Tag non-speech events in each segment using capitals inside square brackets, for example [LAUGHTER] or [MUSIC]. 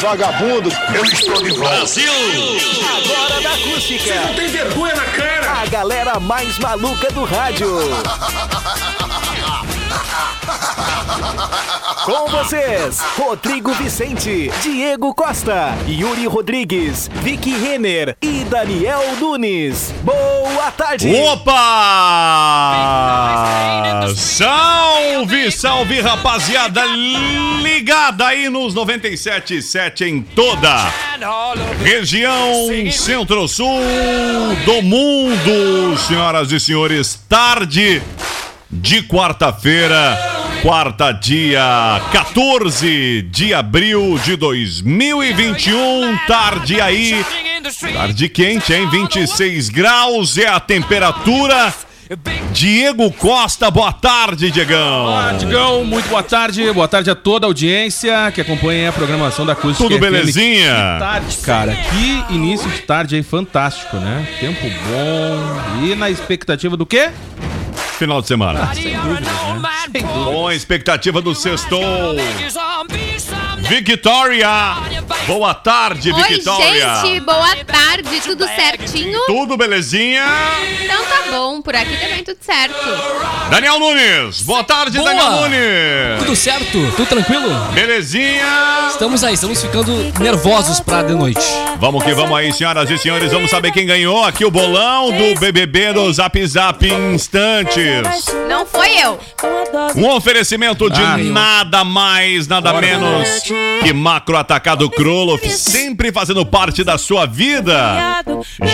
Vagabundo, eu estou de volta. Agora da acústica. Não tem vergonha na cara! A galera mais maluca do rádio. [LAUGHS] Com vocês, Rodrigo Vicente, Diego Costa, Yuri Rodrigues, Vicky Renner e Daniel Nunes. Boa tarde! Opa! Salve, salve, rapaziada! Ligada aí nos 97.7 em toda região centro-sul do mundo, senhoras e senhores. Tarde de quarta-feira, quarta dia 14 de abril de 2021. Tarde aí, tarde quente, hein? 26 graus é a temperatura. Diego Costa, boa tarde, Diegão. Olá, Digão, muito boa tarde. Boa tarde a toda a audiência que acompanha a programação da Acústica Tudo belezinha? Que tarde, cara. Que início de tarde aí fantástico, né? Tempo bom. E na expectativa do quê? Final de semana. Sem dúvida, né? Com expectativa do sextou. Victoria! Boa tarde, Oi, Victoria! gente, boa tarde, tudo certinho? Tudo belezinha? Então tá bom, por aqui também tudo certo. Daniel Nunes! Boa tarde, Boa. Daniel Nunes! Tudo certo? Tudo tranquilo? Belezinha? Estamos aí, estamos ficando nervosos pra de noite. Vamos que vamos aí, senhoras e senhores. Vamos saber quem ganhou aqui o bolão do BBB do Zap Zap instantes. Não foi eu. Um oferecimento de Ah, nada mais, nada menos que Macro Atacado Kroloff, sempre fazendo parte da sua vida.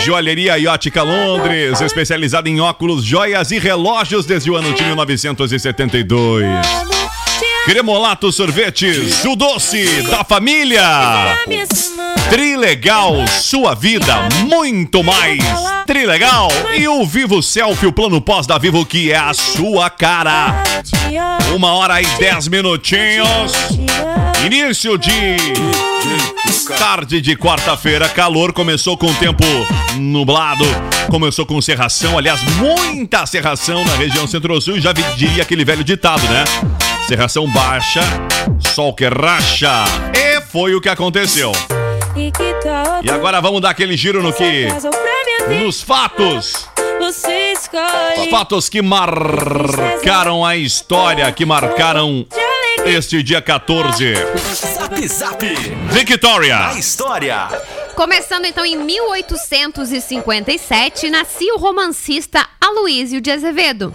Joalheria Iótica Londres, especializada em óculos, joias e relógios desde o ano de 1972. Cremolato Sorvetes, o doce da família. Trilegal, sua vida, muito mais. Trilegal e o Vivo Selfie, o plano pós da Vivo, que é a sua cara. Uma hora e dez minutinhos. Início de tarde de quarta-feira. Calor começou com tempo nublado. Começou com serração, aliás, muita serração na região centro-sul. Já diria aquele velho ditado, né? Serração baixa, sol que racha. E foi o que aconteceu. E agora vamos dar aquele giro no que. Nos fatos. Escolhe. Fatos que marcaram a história, que marcaram este dia 14. Zap Zap. Victoria! A história. Começando então em 1857, nascia o romancista Aloísio de Azevedo.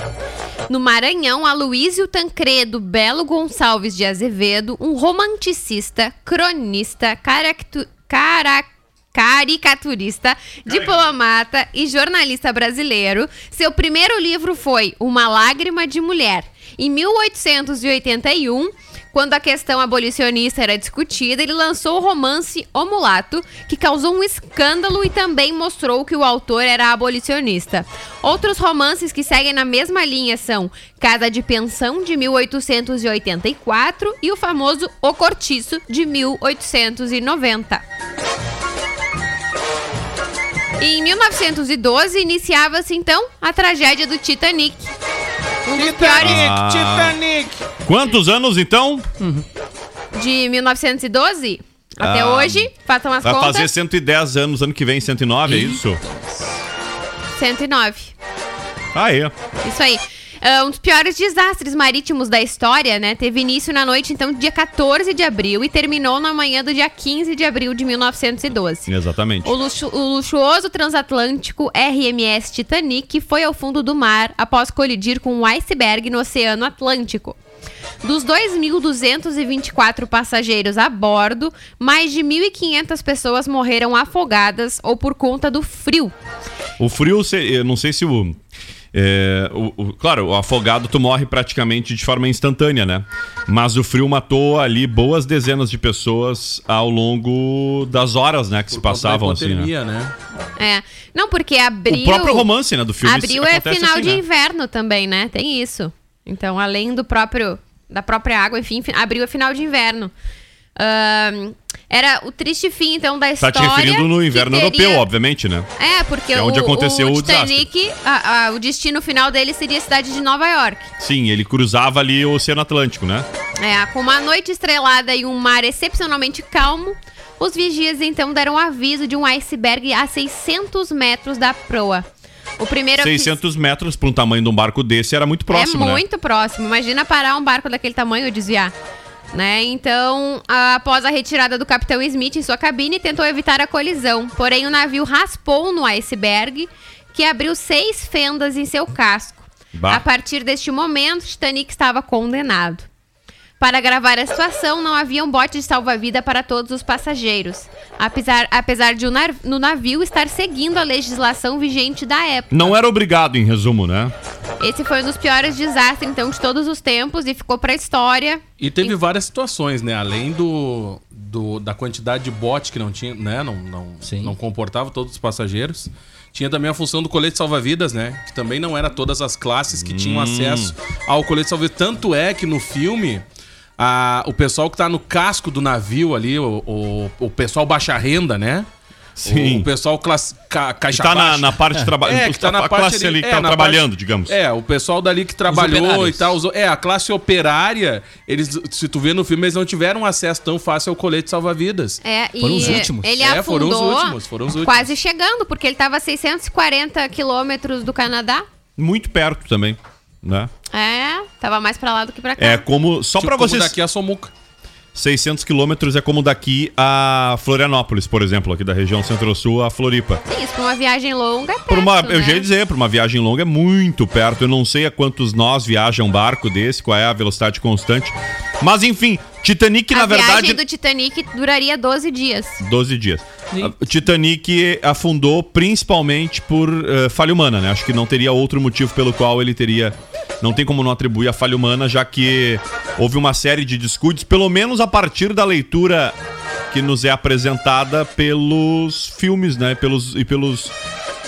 No Maranhão, Aloísio Tancredo Belo Gonçalves de Azevedo, um romanticista, cronista, caractu- cara- caricaturista, diplomata e jornalista brasileiro. Seu primeiro livro foi Uma Lágrima de Mulher. Em 1881, quando a questão abolicionista era discutida, ele lançou o romance O Mulato, que causou um escândalo e também mostrou que o autor era abolicionista. Outros romances que seguem na mesma linha são Casa de Pensão, de 1884, e o famoso O Cortiço, de 1890. Em 1912, iniciava-se então a tragédia do Titanic. Dos piores Ah. Titanic! Quantos anos então? de 1912 até Ah, hoje, façam as Vai contas, fazer 110 anos ano que vem, 109, é isso? 109. Aí. Isso aí. Ah, um dos piores desastres marítimos da história, né? Teve início na noite, então, do dia 14 de abril e terminou na manhã do dia 15 de abril de 1912. Exatamente. O, luxu- o luxuoso transatlântico RMS Titanic foi ao fundo do mar após colidir com um iceberg no Oceano Atlântico. Dos 2.224 passageiros a bordo, mais de 1.500 pessoas morreram afogadas ou por conta do frio. O frio, não sei se o. É, o- o- claro, o afogado tu morre praticamente de forma instantânea, né? Mas o frio matou ali boas dezenas de pessoas ao longo das horas, né? Que se Por da passavam assim, né? né? É. Não, porque abril. O próprio romance, né, do filme. Abril é final assim, de né? inverno também, né? Tem isso. Então, além do próprio. Da própria água, enfim, fi- abril é final de inverno. Ahn, era o triste fim, então, da Tá história. te referindo no que inverno teria- europeu, obviamente, né? É, porque É o, onde aconteceu o o. Titanic, a- a- o destino final dele seria a cidade de Nova York. Sim, ele cruzava ali o Oceano Atlântico, né? É, com uma noite estrelada e um mar excepcionalmente calmo, os vigias então deram aviso de um iceberg a 600 metros da proa. O primeiro 600 metros para um tamanho de um barco desse era muito próximo, é né? muito próximo. Imagina parar um barco daquele tamanho e desviar. Né? Então, após a retirada do capitão Smith em sua cabine, tentou evitar a colisão. Porém, o navio raspou no iceberg, que abriu seis fendas em seu casco. Bah. A partir deste momento, Titanic estava condenado. Para gravar a situação, não havia um bote de salva-vida para todos os passageiros, apesar, apesar de o nar- no navio estar seguindo a legislação vigente da época. Não era obrigado, em resumo, né? Esse foi um dos piores desastres, então, de todos os tempos e ficou pra história. E teve várias situações, né? Além do, do- da quantidade de bote que não tinha, né? Não, não, Sim. não comportava todos os passageiros. Tinha também a função do colete salva-vidas, né? Que também não era todas as classes que tinham acesso ao colete salva-vidas. Tanto é que no filme, a- o pessoal que tá no casco do navio ali, o, o, o pessoal baixa renda, né? Sim. O, o pessoal classe, ca, Que caixa tá na, baixa. na parte de trabalho. É, que tá na a parte classe ali- ali que é, tá na trabalhando, parte- digamos. É, o pessoal dali que trabalhou e tal. os- é, a classe operária, eles, se tu vê no filme, eles não tiveram acesso tão fácil ao colete salva-vidas. É, e Foram os últimos. ele É, foram os últimos, foram os últimos. quase chegando, porque ele tava a 640 quilômetros do Canadá. Muito perto também, né? É, tava mais pra lá do que pra cá. É como... Só Tipo, pra como vocês... daqui a Somuca. 600 quilômetros é como daqui a Florianópolis, por exemplo, aqui da região centro-sul a Floripa. Sim, isso pra uma viagem longa é perto, Por uma, né? Eu já ia dizer, por uma viagem longa é muito perto. Eu não sei a quantos nós viaja um barco desse, qual é a velocidade constante. Mas enfim, Titanic, A na verdade. viagem do Titanic duraria 12 dias. 12 dias. O Titanic afundou principalmente por eh, falha humana, né? Acho que não teria outro motivo pelo qual ele teria. Não tem como não atribuir a falha humana, já que houve uma série de descuidos, pelo menos a partir da leitura que nos é apresentada pelos filmes, né? Pelos, e pelos.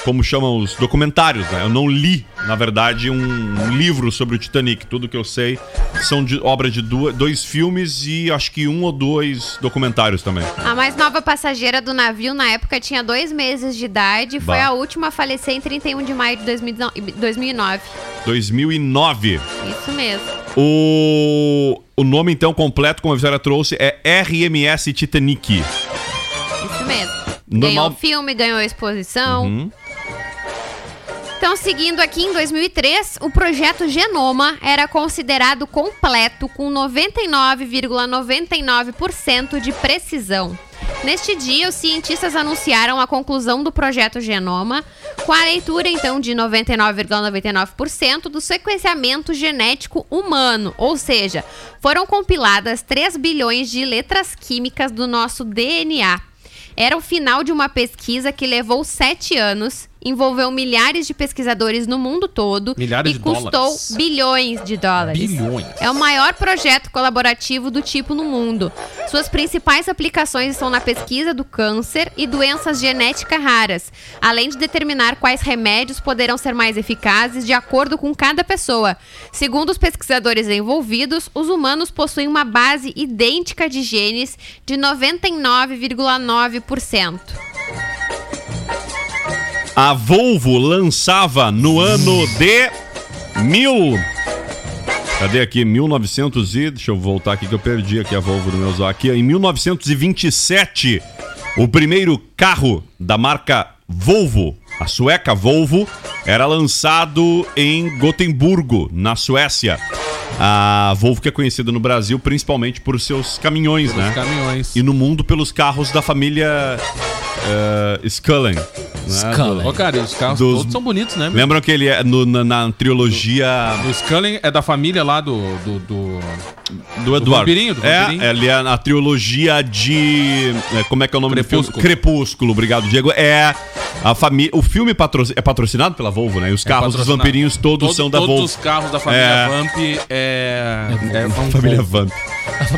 Como chamam os documentários, né? Eu não li, na verdade, um, um livro sobre o Titanic. Tudo que eu sei são de, obras de duas- dois filmes e acho que um ou dois documentários também. A mais nova passageira do navio na época tinha dois meses de idade e foi Bah. a última a falecer em 31 de maio de 2009. 2009. Isso mesmo. O, o nome, então, completo, como a Vitória trouxe, é RMS Titanic. Isso mesmo. Normal- Ganhou filme, ganhou exposição. Uhum. Então, seguindo aqui, em 2003, o projeto Genoma era considerado completo com 99,99% de precisão. Neste dia, os cientistas anunciaram a conclusão do projeto Genoma, com a leitura então de 99,99% do sequenciamento genético humano, ou seja, foram compiladas 3 bilhões de letras químicas do nosso DNA. Era o final de uma pesquisa que levou sete anos, envolveu milhares de pesquisadores no mundo todo Milhares e custou dólares. bilhões de dólares. Bilhões. É o maior projeto colaborativo do tipo no mundo. Suas principais aplicações estão na pesquisa do câncer e doenças genéticas raras, além de determinar quais remédios poderão ser mais eficazes de acordo com cada pessoa. Segundo os pesquisadores envolvidos, os humanos possuem uma base idêntica de genes de 99,9%. A Volvo lançava no ano de mil. Cadê aqui? 1900 e... Deixa eu voltar aqui que eu perdi aqui a Volvo do meu aqui. Em 1927, o primeiro carro da marca Volvo, a sueca Volvo, era lançado em Gotemburgo, na Suécia. A Volvo que é conhecida no Brasil principalmente por seus caminhões, né? Os caminhões. E no mundo pelos carros da família Scullen. Scully. Ô, cara, e os carros Dos- todos são bonitos, né? meu? Lembram que ele é no- na, na trilogia O Scully é da família lá do. do, do- do Eduardo? vampirinho, do é, vampirinho. ele é na trilogia de. é, Como é que é o nome do Crepúsculo. filme? Crepúsculo, obrigado, Diego. É a família. O filme patro- é patrocinado pela Volvo, né? E os carros dos vampirinhos todos Todo- são da Todos Volvo. os carros da família É. Vamp é. é Van [LAUGHS] Família. Vamp.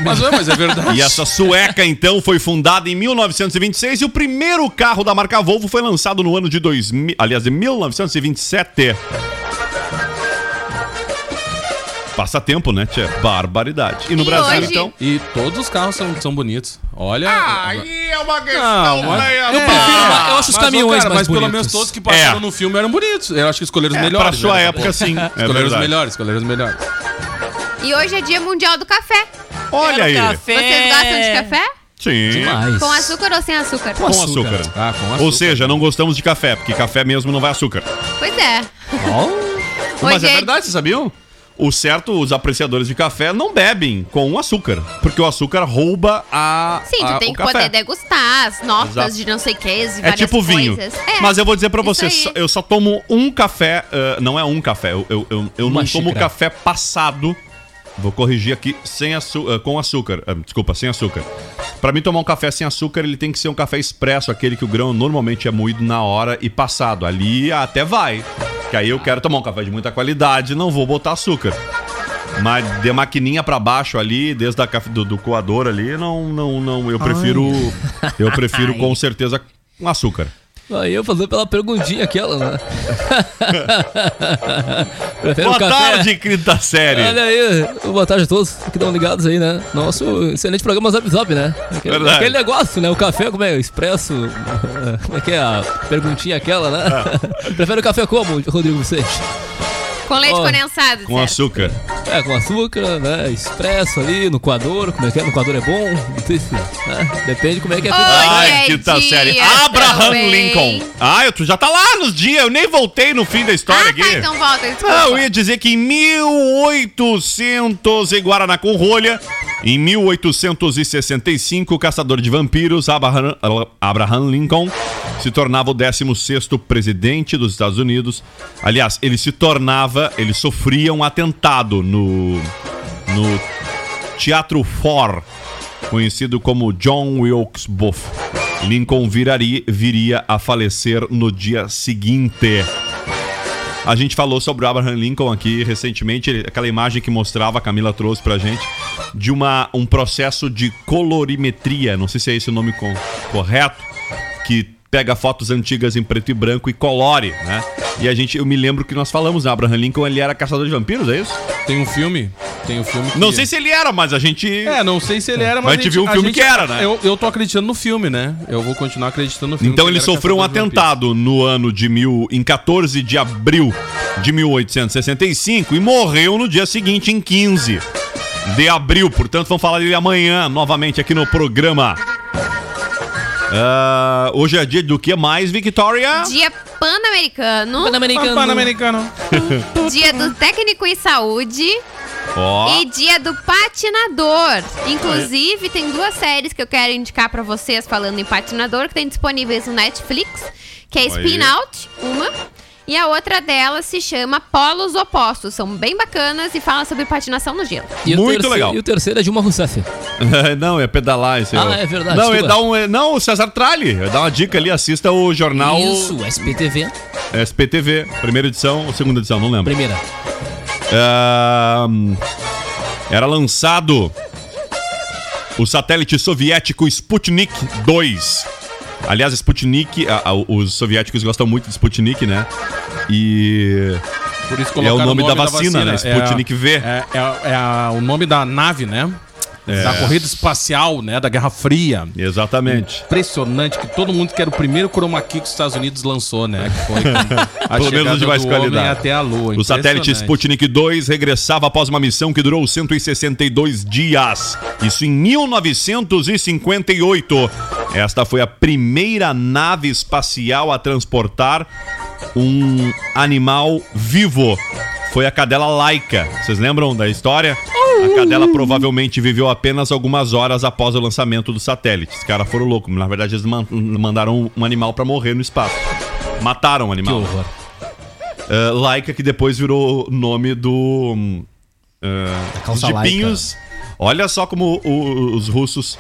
Mas, é, mas é verdade. E essa sueca, então, foi fundada em 1926 e o primeiro carro da marca Volvo foi lançado no ano de 2000, aliás, de 1927. Passa tempo, né, tia? Barbaridade. E no E Brasil, hoje- então? E todos os carros são, são bonitos. Olha. é uma Não, mas- Eu prefiro, ma- eu acho os Mas, caminhões cara, mais Mas pelo bonitos. menos todos que passaram É. no filme eram bonitos. Eu acho que escolheram os É, melhores. pra sua né? época, sim. É Escolheram os melhores, escolheram os melhores. E hoje é dia mundial do café. Olha aí. Vocês gostam de café? Sim. Demais. Com açúcar ou sem açúcar? Com açúcar. Ah, com açúcar. Ou seja, não gostamos de café, porque café mesmo não vai açúcar. Pois é. Mas Hoje é é- verdade, vocês sabiam? O certo, os apreciadores de café não bebem com açúcar, porque o açúcar rouba a Sim, a- tu tem o que café. poder degustar as notas Exato. de não sei o que, É tipo vinho. coisas. É, Mas eu vou dizer pra isso você, aí. só- eu só tomo um café, ah, não é um café, eu, eu, eu, eu não tomo xícara. café passado. Vou corrigir aqui sem açu- ah, com açúcar. Ah, desculpa, sem açúcar. Pra mim tomar um café sem açúcar, ele tem que ser um café expresso, aquele que o grão normalmente é moído na hora e passado. Ali até vai. Que aí eu quero tomar um café de muita qualidade, não vou botar açúcar. Mas de maquininha pra baixo ali, desde a do, do coador ali, não, não, não. Eu prefiro, eu [LAUGHS] prefiro com certeza com açúcar. Aí eu fazer pela perguntinha aquela, [LAUGHS] né? Boa café? tarde, quinta série. Olha aí, boa tarde a todos que estão ligados aí, né? Nosso excelente programa Zap Zap, né? Aquele, Verdade. aquele negócio, né? O café, como é? Expresso. [LAUGHS] Como é que é a perguntinha aquela, né? Ah. [LAUGHS] Prefere o café como, Rodrigo Vicente? Com leite Ó, condensado, Com certo? açúcar. É, com açúcar, né? Expresso ali, no coador, como é que é? No coador é bom? Não sei se, né? Depende como é que é feito. Ai, é quinta dia série. Abraham também. Lincoln. Ah, tu já tá lá nos dias, eu nem voltei no fim da história Ah, aqui. tá, então volta, desculpa. Não, eu ia dizer que em 1800, em Guaraná com rolha, em 1865, o caçador de vampiros Abraham, Abraham Lincoln se tornava o 16º presidente dos Estados Unidos. Aliás, ele se tornava, ele sofria um atentado no, no Teatro Ford, conhecido como John Wilkes Booth. Lincoln viraria, viria a falecer no dia seguinte. A gente falou sobre o Abraham Lincoln aqui recentemente, aquela imagem que mostrava, a Camila trouxe pra gente, de uma, um processo de colorimetria, não sei se é esse o nome co- correto, que pega fotos antigas em preto e branco e colore, né? E a gente, eu me lembro que nós falamos, né? Abraham Lincoln, ele era caçador de vampiros, é isso? Tem um filme. Tem um filme que... Não sei se ele era, mas a gente... É, não sei se ele era, mas, Mas a gente viu um filme que era, né? Eu, eu tô acreditando no filme, né? Eu vou continuar acreditando no filme. Então ele sofreu um vampiros. atentado no ano de mil, em 14 de abril de 1865 e morreu no dia seguinte, em 15 de abril. Portanto, vamos falar dele amanhã, novamente aqui no programa. Ah, hoje é dia do que mais, Victoria? Dia Pan-Americano, Pan-Americano. Pan-Americano. [LAUGHS] dia do técnico em saúde Ó, e dia do patinador. Inclusive, tem duas séries que eu quero indicar pra vocês falando em patinador, que tem disponíveis no Netflix, que é Spin. Out, uma, e a outra delas se chama Polos Opostos. São bem bacanas e falam sobre patinação no gelo. E Muito terceiro- legal. E o terceiro é Dilma Rousseff. [LAUGHS] não, é pedalar esse. Ah, é verdade, Não, é dar um, é- não, o César Tralli. Vai dar uma dica ali, assista o jornal Isso, SPTV. SPTV, primeira edição ou segunda edição, não lembro. Primeira. Ahn, era lançado o satélite soviético Sputnik 2. Aliás, Sputnik, a- a- os soviéticos gostam muito de Sputnik, né? E Por isso É o colocaram nome da vacina, né? É a- Sputnik V. É, é- é o nome da nave, né? É. Da corrida espacial, né? Da Guerra Fria. exatamente. Impressionante que todo mundo que era o primeiro chroma key que os Estados Unidos lançou, né? Que foi [LAUGHS] a Pelo menos de mais do qualidade. até a Lua. O satélite. Sputnik 2 regressava após uma missão que durou 162 dias. Isso em 1958. Esta foi a primeira nave espacial a transportar um animal vivo. Foi a cadela Laika. Vocês lembram da história? A cadela provavelmente viveu apenas algumas horas após o lançamento do satélite. Os caras foram loucos. Na verdade, eles man- mandaram um animal pra morrer no espaço. Mataram o Que animal. horror. Ah, Laika, que depois virou nome do. calça dos jipinhos. Olha só como o- os russos.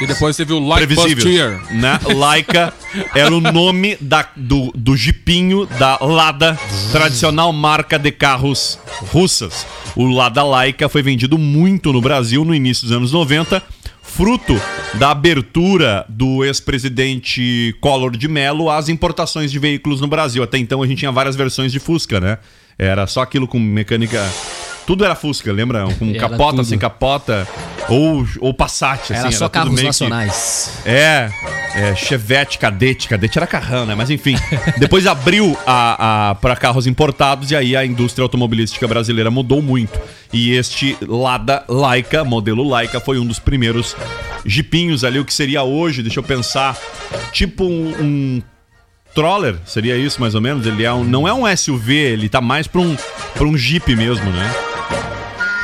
E depois teve o Like Previsível. Buster. Né? Laika [LAUGHS] era o nome da, do, do jipinho da Lada, tradicional marca de carros russas. O Lada Laika foi vendido muito no Brasil no início dos anos 90, fruto da abertura do ex-presidente Collor de Mello às importações de veículos no Brasil. Até então a gente tinha várias versões de Fusca, né? Era só aquilo com mecânica. Tudo era Fusca, lembra? Com Era capota, tudo. sem capota. Ou, ou Passat, Era assim. só tudo carros meio que- nacionais. é, é, Chevette, Cadete, Cadete era carrão, né? Mas enfim, [LAUGHS] depois abriu a, a, para carros importados e aí a indústria automobilística brasileira mudou muito. E este Lada Laika, modelo Laika, foi um dos primeiros jipinhos ali, o que seria hoje, deixa eu pensar, tipo um, um Troller, seria isso mais ou menos? Ele é um, não é um SUV, ele tá mais pra um, pra um Jeep mesmo, né?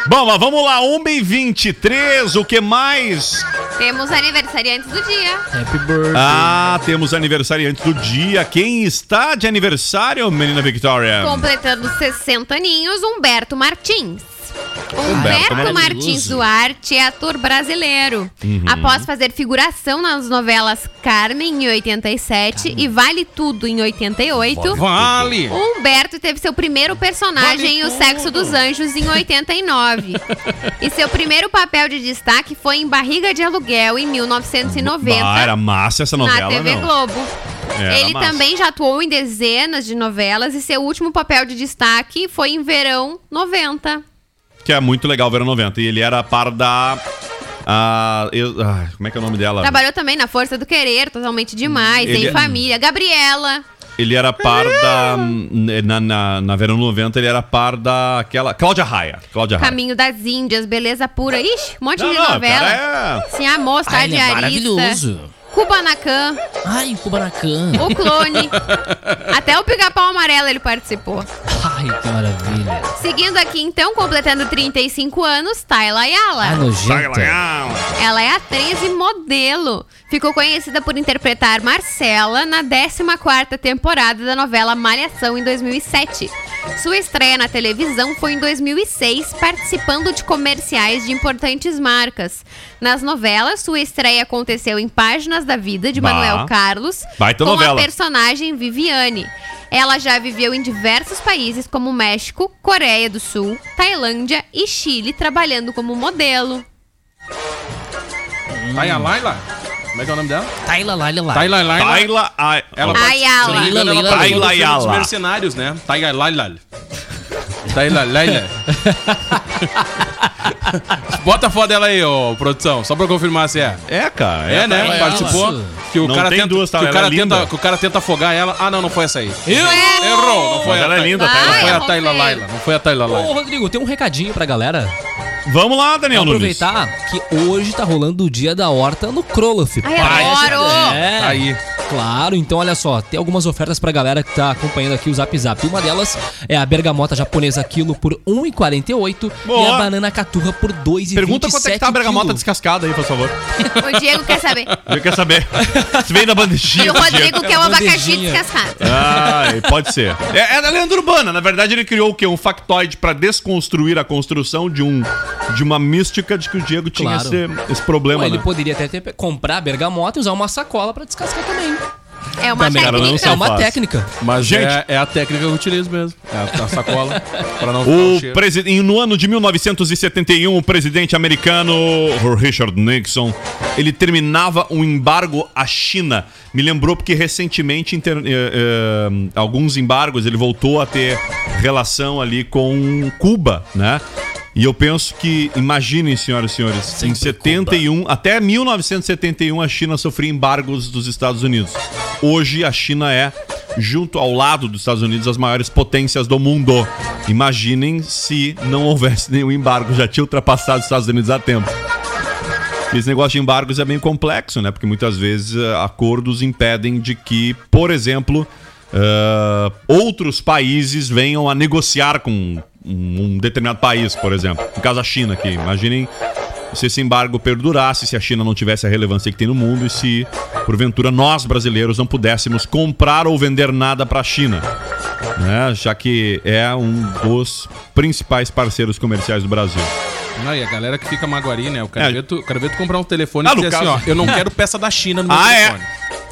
Bom, mas vamos lá, 1 e 23 o que mais? Temos aniversariantes do dia. Happy birthday. Ah, temos aniversariante do dia. Quem está de aniversário, menina Victoria? Completando 60 aninhos, Humberto Martins. Humberto. Martins Duarte é ator brasileiro. Uhum. Após fazer figuração nas novelas Carmen em 87 e Vale Tudo em 88, Vale! Humberto teve seu primeiro personagem em O Sexo dos Anjos em 89. [LAUGHS] e seu primeiro papel de destaque foi em Barriga de Aluguel em 1990. Ah, era massa essa na novela, TV não? Globo. Era Ele massa. também já atuou em dezenas de novelas e seu último papel de destaque foi em Verão 90. Que é muito legal, Verão 90. E ele era a par da... a- eu- ah, como é que é o nome dela? Trabalhou também na Força do Querer, totalmente demais, Ele em é- família. Gabriela. Ele era par da... Na, na, na Verão 90, ele era par da... Aquela... Cláudia Raia. Cláudia Raia. Caminho das Índias, Beleza Pura. Ixi, um monte Não, de não, novela. cara Sim, Amor, Ai, ele é maravilhoso. Kubanacan, Ai, Kubanacan. O Clone. Até o Pica-Pau Amarelo ele participou. Ai, que maravilha. Seguindo aqui, então, completando 35 anos, Tayla Ayala. Ah, Tá nojenta. legal. Ela é atriz e modelo. Ficou conhecida por interpretar Marcela na 14ª temporada da novela Malhação em 2007. Sua estreia na televisão foi em 2006, participando de comerciais de importantes marcas. Nas novelas, sua estreia aconteceu em Páginas da Vida de Bah. Manuel Carlos, Baita com novela. a personagem Viviane. Ela já viveu em diversos países como México, Coreia do Sul, Tailândia e Chile, trabalhando como modelo. Taya Laila? Como é que é o nome dela? Taila, Laila, Laila. Tayla Laila. Ela Ayala. ela do Leila. filme dos Ayala. mercenários, né? Taya Laila. Tayla Laila. Bota a foto dela aí, ô produção, só pra confirmar se é. É, cara. É, né? Tayla. Participou. Que o Não cara tenta, duas, tá? que o Ela cara é tenta, que o cara tenta afogar ela. Ah, não, não foi essa aí. Eu? Errou, não foi Mas a ela é linda, Vai, Tayla. Não foi a errou feio. Laila, não foi a Tayla Ô, Laila. Rodrigo, tem um recadinho pra galera. Vamos lá, Daniel Nunes. Aproveitar que hoje tá rolando o dia da horta no Kroloff. Ai, adoro! É, Tá Aí. Claro, então olha só, tem algumas ofertas pra galera que tá acompanhando aqui o Zap Zap. Uma delas é a bergamota japonesa quilo por 1,48 e a banana caturra por 2,27 Pergunta quanto é que tá a bergamota quilo. descascada aí, por favor. [LAUGHS] O Diego quer saber. Eu quero saber. [LAUGHS] Se vem da bandejinha. E o Rodrigo Diego. quer o abacaxi bandejinha. descascado. Ai, pode ser. É, é da lenda urbana. Na verdade, ele criou o quê? Um factoide pra desconstruir a construção de um de uma mística de que o Diego tinha Claro. esse, esse problema, ele né? poderia até ter, comprar a bergamota e usar uma sacola pra descascar também. É uma Também, cara, não técnica. sei. É uma fácil. técnica. Mas Gente. é, é a técnica que eu utilizo mesmo. É a, a sacola. [LAUGHS] pra não ficar O o cheiro. presi- no ano de 1971, o presidente americano Richard Nixon, ele terminava um embargo à China. Me lembrou porque recentemente inter- eh, eh, alguns embargos ele voltou a ter relação ali com Cuba, né? E eu penso que, imaginem, senhoras e senhores, em 71, até 1971 a China sofria embargos dos Estados Unidos. Hoje a China é, junto ao lado dos Estados Unidos, as maiores potências do mundo. Imaginem se não houvesse nenhum embargo, já tinha ultrapassado os Estados Unidos há tempo. Esse negócio de embargos é bem complexo, né? Porque muitas vezes eh, acordos impedem de que, por exemplo, eh, outros países venham a negociar com um, determinado país, por exemplo. No caso a China aqui. Imaginem se esse embargo perdurasse, se a China não tivesse a relevância que tem no mundo e se, porventura, nós brasileiros não pudéssemos comprar ou vender nada para a China. Né? Já que é um dos principais parceiros comerciais do Brasil. Não, e a galera que fica magoari, né? Eu quero, É. comprar um telefone Ah, e dizer assim, caso- ó, eu não quero peça da China no meu Ah, é?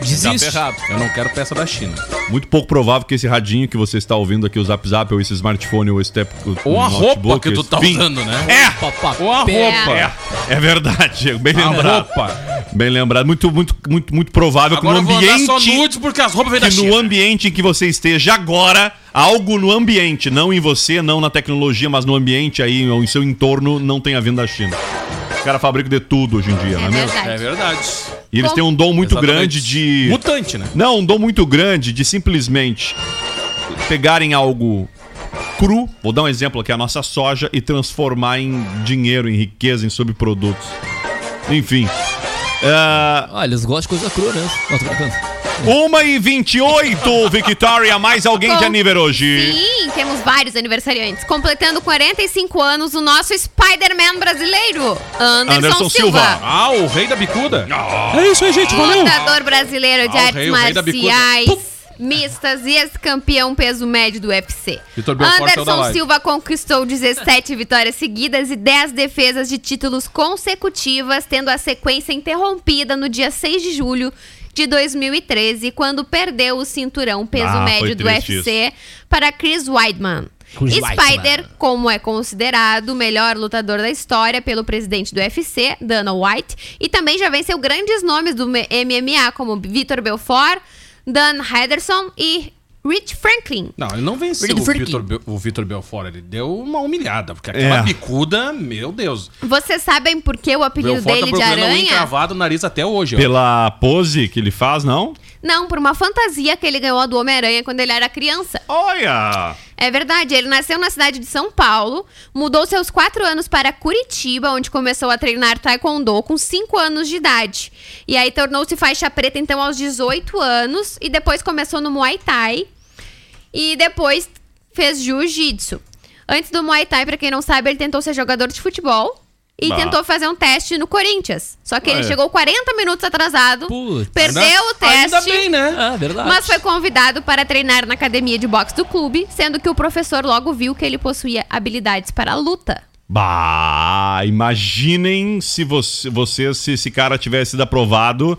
Desiste. Tá ferrado. Eu não quero peça da China. Muito pouco provável que esse radinho que você está ouvindo aqui, o Zap Zap, ou esse smartphone, ou esse tep, Ou a roupa que tu tá enfim, usando, né? É! Papapá. Ou a roupa. É, é verdade, Diego, [LAUGHS] bem A lembrado. roupa. Bem lembrado. Muito, muito, muito, muito provável Agora que vou no andar só ambiente. nude porque as roupas vêm da que no China. ambiente em que você esteja agora, algo no ambiente, não em você, não na tecnologia, mas no ambiente aí, ou em seu entorno, não tenha vindo da China. Os caras fabricam de tudo hoje em dia, não é É mesmo? verdade. É verdade. E eles têm um dom muito Exatamente. grande de. Mutante, né? Não, um dom muito grande de simplesmente pegarem algo cru, vou dar um exemplo aqui, a nossa soja, e transformar em dinheiro, em riqueza, em subprodutos. Enfim. Ah, Ah, eles gostam de coisa crua, né? Brincando. 1 e 28, Victoria. Mais alguém de Com- aniversário hoje? Sim, temos vários aniversariantes. Completando 45 anos, o nosso Spider-Man brasileiro, Anderson, Anderson Silva. Silva. Ah, o rei da bicuda. É isso aí, gente. Valeu. Lutador brasileiro de Ah, artes rei- marciais mistas e ex-campeão peso médio do UFC. Da Anderson. Silva conquistou 17 vitórias seguidas e 10 defesas de títulos consecutivas, tendo a sequência interrompida no dia 6 de julho de 2013, quando perdeu o cinturão peso Ah, médio do UFC para Chris Weidman. Chris Spider, Weidman. como é considerado o melhor lutador da história pelo presidente do UFC, Dana White, e também já venceu grandes nomes do MMA, como Vitor Belfort, Dan Henderson e Rich Franklin. Não, ele não venceu o o Vitor Belfort. Ele deu uma humilhada, porque aquela É. bicuda, meu Deus. Vocês sabem por que o apelido Belfort tá dele de procurando um aranha? encravado no nariz até hoje, ó. Pela pose que ele faz, não? Não, por uma fantasia que ele ganhou do Homem-Aranha quando ele era criança. Olha! É verdade, ele nasceu na cidade de São Paulo, mudou seus quatro anos para Curitiba, onde começou a treinar taekwondo com 5 anos de idade. E aí tornou-se faixa preta então aos 18 anos e depois começou no Muay Thai e depois fez jiu-jitsu. Antes do Muay Thai, pra quem não sabe, ele tentou ser jogador de futebol e Bah. tentou fazer um teste no Corinthians. Só que ele Ué. chegou 40 minutos atrasado, Putz. perdeu Ainda- o teste. Ainda bem, né? Ah, verdade. Mas foi convidado para treinar na academia de boxe do clube, sendo que o professor logo viu que ele possuía habilidades para a luta. Bah, imaginem se você, você se esse cara tivesse sido aprovado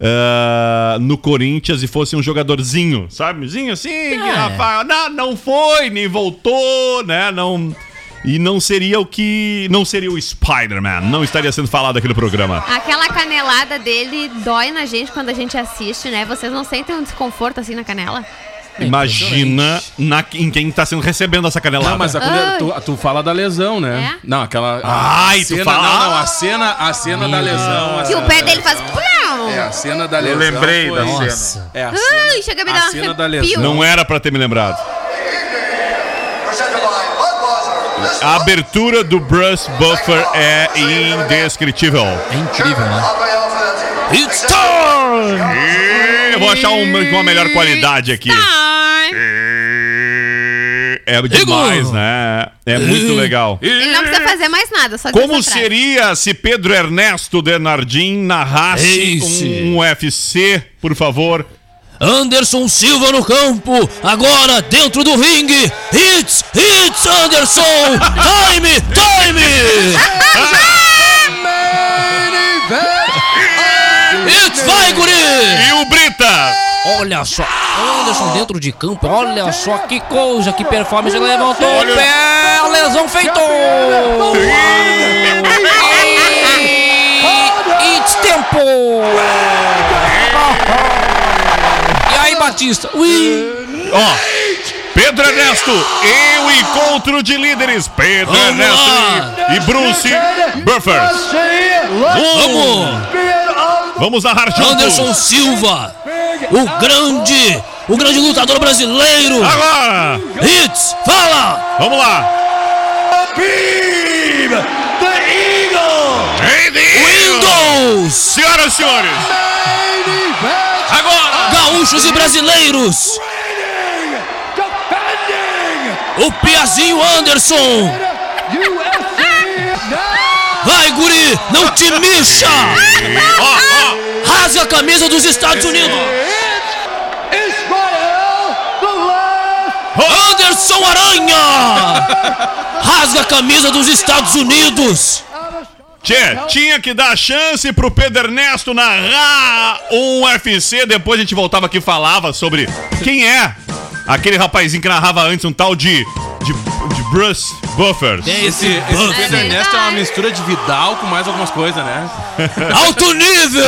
ah, no Corinthians e fosse um jogadorzinho, sabe? Zinho assim, que Rafael, não, não foi, nem voltou, né? Não. E não seria o que. Não seria o Spider-Man. Não estaria sendo falado aqui no programa. Aquela canelada dele dói na gente quando a gente assiste, né? Vocês não sentem um desconforto assim na canela? Imagina na, em quem tá sendo recebendo essa canelada. Não, mas a, Ai. tu, tu fala da lesão, né? É? Não, aquela. a Ai, tu cena, fala- Não, não, a cena, a cena da lesão. a Que o cena pé da dele faz. É, a cena da lesão. lembrei foi- da Nossa. É, a Ai, cena, chega a me a dar um cena da lesão. Não era pra ter me lembrado. A abertura do Bruce Buffer é indescritível. É incrível, né? It's time! E Eu vou achar um, uma melhor qualidade aqui. Time. É demais, né? É muito legal. Ele não precisa fazer mais nada, só Como seria se Pedro Ernesto Denardim narrasse Esse. um UFC, por favor? Anderson Silva no campo, agora dentro do ringue. Hits, hits, Anderson! Time, time! Hits, vai, guri! E o Brita? Olha só, Anderson dentro de campo, olha só que coisa, que performance, ele levantou o pé, a lesão feito! It's tempo! Aí, Batista? Ui! Ó, Pedro Ernesto e o encontro de líderes. Pedro Vamos Ernesto lá. e, Bruce Buffers. Vamos! Vamos narrar juntos. Anderson Silva, o grande, o grande lutador brasileiro! Agora, Hits, fala! vamos lá. The Windows! Senhoras e senhores, Gaúchos e brasileiros! O Piazinho Anderson! Vai, guri! Não te mixa! [LAUGHS] Rasga a camisa dos Estados Unidos! Anderson Aranha! Rasga a camisa dos Estados Unidos! Tchê, tinha que dar chance pro Pedro Ernesto narrar um UFC. Depois a gente voltava aqui e falava sobre quem é aquele rapazinho que narrava antes, um tal de. de, de Bruce Buffers. Esse, esse Pedro Ernesto é uma mistura de Vidal com mais algumas coisas, né? [LAUGHS] Alto nível!